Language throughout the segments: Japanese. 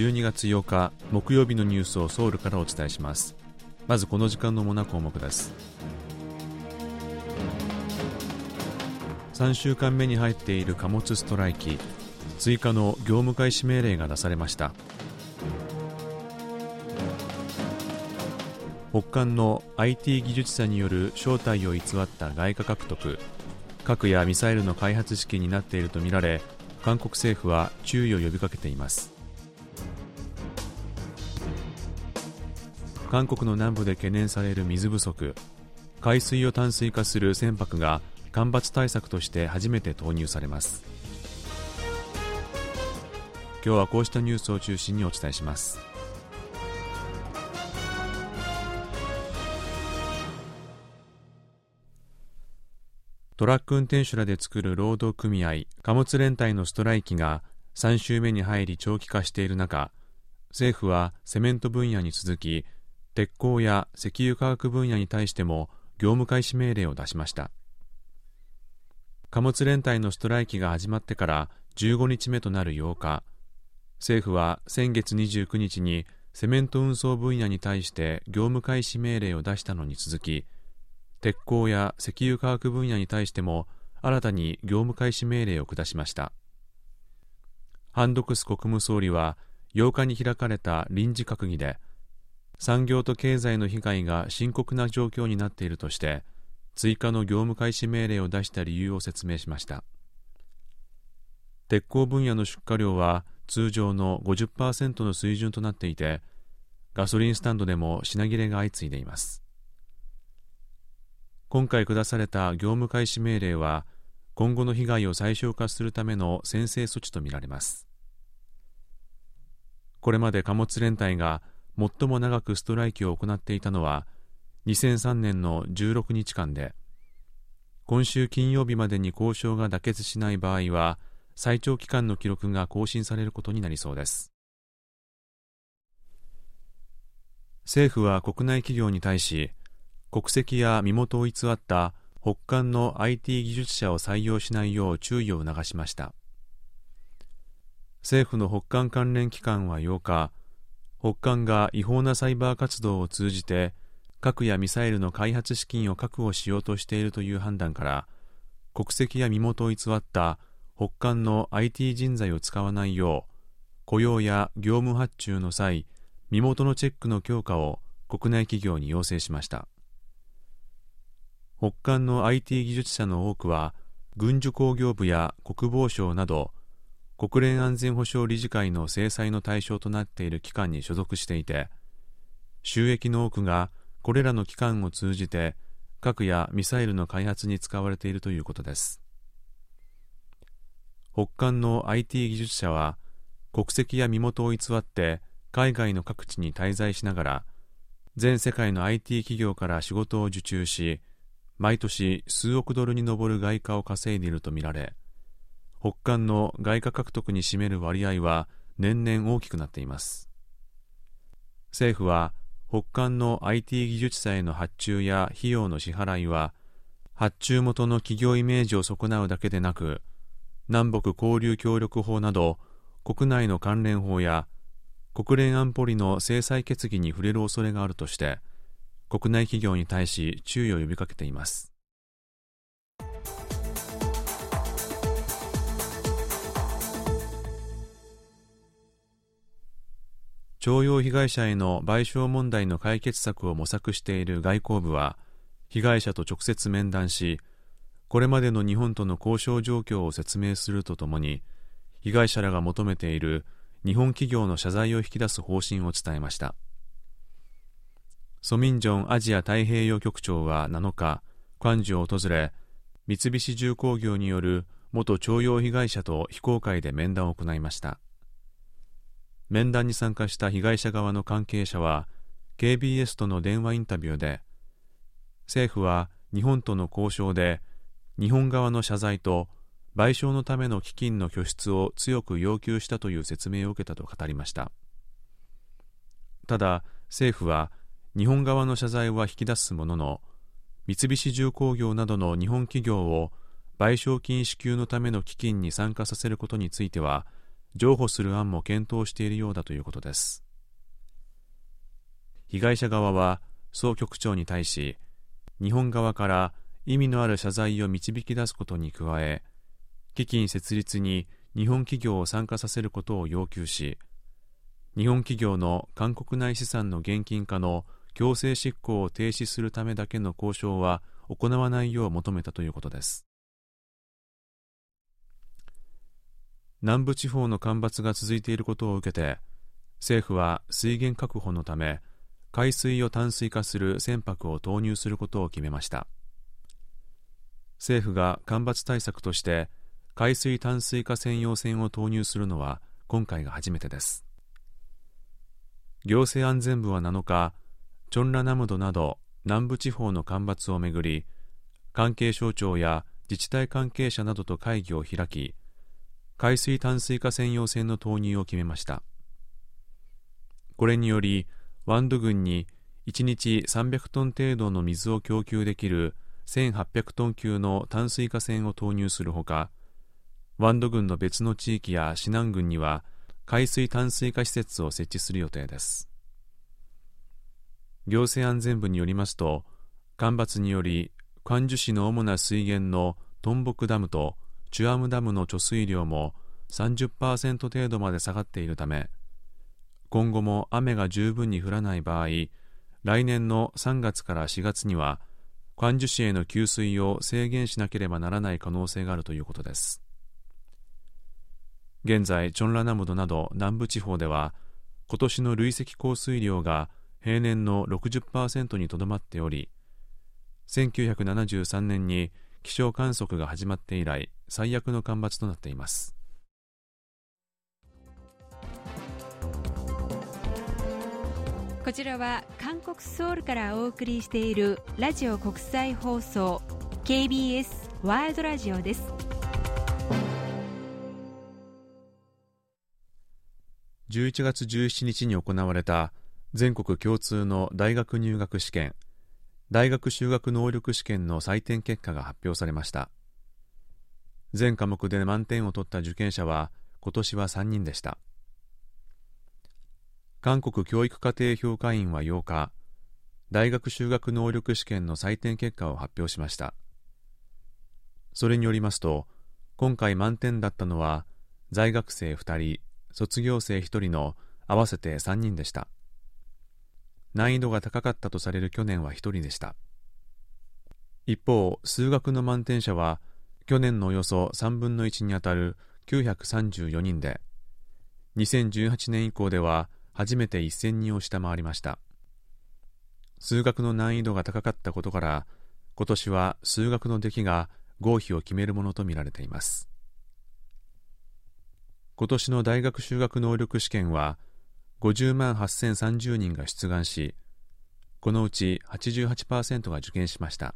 12月8日木曜日のニュースをソウルからお伝えします。まずこの時間の主な項目です。3週間目に入っている貨物ストライキ。追加の業務開始命令が出されました。北韓の IT 技術者による正体を偽った外貨獲得。核やミサイルの開発資金になっているとみられ韓国政府は注意を呼びかけています。韓国の南部で懸念される水不足。海水を淡水化する船舶が干ばつ対策として初めて投入されます。今日はこうしたニュースを中心にお伝えします。トラック運転手らで作る労働組合貨物連帯のストライキが3週目に入り長期化している中政府はセメント分野に続き鉄鋼や石油化学分野に対しても業務開始命令を出しました。貨物連帯のストライキが始まってから15日目となる8日政府は先月29日にセメント運送分野に対して業務開始命令を出したのに続き鉄鋼や石油化学分野に対しても新たに業務開始命令を下しました。ハンドクス国務総理は8日に開かれた臨時閣議で産業と経済の被害が深刻な状況になっているとして追加の業務開始命令を出した理由を説明しました。鉄鋼分野の出荷量は通常の50%の水準となっていてガソリンスタンドでも品切れが相次いでいます。今回下された業務開始命令は今後の被害を最小化するための先制措置とみられます。これまで貨物連帯が最も長くストライキを行っていたのは2003年の16日間で今週金曜日までに交渉が妥結しない場合は最長期間の記録が更新されることになりそうです。政府は国内企業に対し国籍や身元を偽った北韓の IT 技術者を採用しないよう注意を促しました。政府の北韓関連機関は8日北韓が違法なサイバー活動を通じて核やミサイルの開発資金を確保しようとしているという判断から国籍や身元を偽った北韓の IT 人材を使わないよう雇用や業務発注の際身元のチェックの強化を国内企業に要請しました。北韓の IT 技術者の多くは軍需工業部や国防省など国連安全保障理事会の制裁の対象となっている機関に所属していて収益の多くがこれらの機関を通じて核やミサイルの開発に使われているということです。北韓の IT 技術者は国籍や身元を偽って海外の各地に滞在しながら全世界の IT 企業から仕事を受注し毎年数億ドルに上る外貨を稼いでいるとみられ北韓の外貨獲得に占める割合は年々大きくなっています。政府は北韓の IT 技術者への発注や費用の支払いは発注元の企業イメージを損なうだけでなく南北交流協力法など国内の関連法や国連安保理の制裁決議に触れる恐れがあるとして国内企業に対し注意を呼びかけています。徴用被害者への賠償問題の解決策を模索している外交部は被害者と直接面談しこれまでの日本との交渉状況を説明するとともに被害者らが求めている日本企業の謝罪を引き出す方針を伝えましたソミンジョンアジア太平洋局長は7日、関ジを訪れ、三菱重工業による元徴用被害者と非公開で面談を行いました。面談に参加した被害者側の関係者は、KBS との電話インタビューで、政府は日本との交渉で、日本側の謝罪と賠償のための基金の拠出を強く要求したという説明を受けたと語りました。ただ、政府は日本側の謝罪は引き出すものの三菱重工業などの日本企業を賠償金支給のための基金に参加させることについては譲歩する案も検討しているようだということです。被害者側は総局長に対し日本側から意味のある謝罪を導き出すことに加え基金設立に日本企業を参加させることを要求し日本企業の韓国内資産の現金化の強制執行を停止するためだけの交渉は行わないよう求めたということです。南部地方の干ばつが続いていることを受けて政府は水源確保のため海水を淡水化する船舶を投入することを決めました。政府が干ばつ対策として海水淡水化専用船を投入するのは今回が初めてです。行政安全部は7日チョンラナムドなど南部地方の干ばつをめぐり関係省庁や自治体関係者などと会議を開き海水淡水化専用船の投入を決めました。これによりワンド郡に1日300トン程度の水を供給できる1800トン級の淡水化船を投入するほかワンド郡の別の地域やシナン郡には海水淡水化施設を設置する予定です。行政安全部によりますと干ばつによりクァンジュ市の主な水源のトンボクダムとチュアムダムの貯水量も30%程度まで下がっているため今後も雨が十分に降らない場合来年の3月から4月にはクァンジュ市への給水を制限しなければならない可能性があるということです。現在チョンラナムドなど南部地方では今年の累積降水量が平年の60%にとどまっており1973年に気象観測が始まって以来最悪の干ばつとなっています。こちらは韓国ソウルからお送りしているラジオ国際放送 KBS ワールドラジオです。11月17日に行われた全国共通の大学入学試験大学修学能力試験の採点結果が発表されました。全科目で満点を取った受験者は今年は3人でした。韓国教育課程評価員は8日大学修学能力試験の採点結果を発表しました。それによりますと今回満点だったのは在学生2人卒業生1人の合わせて3人でした。難易度が高かったとされる去年は1人でした。一方数学の満点者は去年のおよそ3分の1にあたる934人で2018年以降では初めて1000人を下回りました。数学の難易度が高かったことから今年は数学の出来が合否を決めるものとみられています。今年の大学修学能力試験は50万8030人が出願しこのうち88%が受験しました。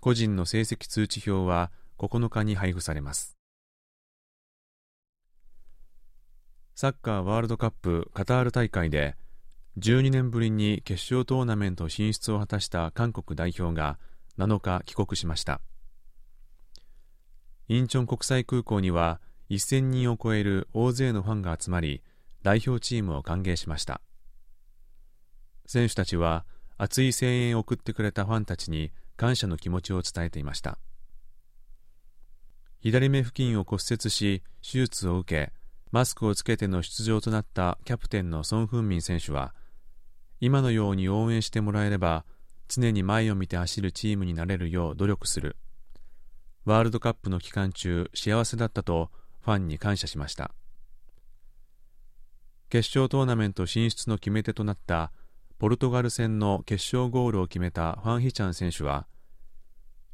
個人の成績通知表は9日に配布されます。サッカーワールドカップカタール大会で12年ぶりに決勝トーナメント進出を果たした韓国代表が7日帰国しました。インチョン国際空港には1000人を超える大勢のファンが集まり代表チームを歓迎しました。選手たちは熱い声援を送ってくれたファンたちに感謝の気持ちを伝えていました。左目付近を骨折し手術を受けマスクをつけての出場となったキャプテンのソン・フンミン選手は今のように応援してもらえれば常に前を見て走るチームになれるよう努力する。ワールドカップの期間中幸せだったとファンに感謝しました。決勝トーナメント進出の決め手となったポルトガル戦の決勝ゴールを決めたファン・ヒチャン選手は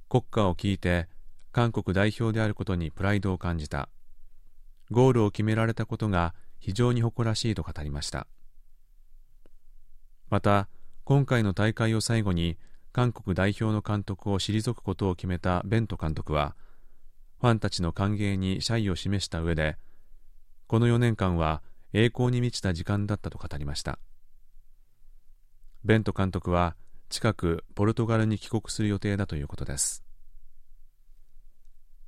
国歌を聞いて韓国代表であることにプライドを感じた。ゴールを決められたことが非常に誇らしいと語りました。また今回の大会を最後に韓国代表の監督を退くことを決めたベント監督はファンたちの歓迎に謝意を示した上でこの4年間は栄光に満ちた時間だったと語りました。ベント監督は近くポルトガルに帰国する予定だということです。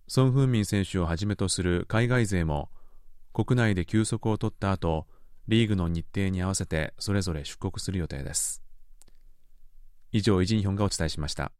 ソン・フンミン選手をはじめとする海外勢も国内で休息を取った後リーグの日程に合わせてそれぞれ出国する予定です。以上イジンヒョンがお伝えしました。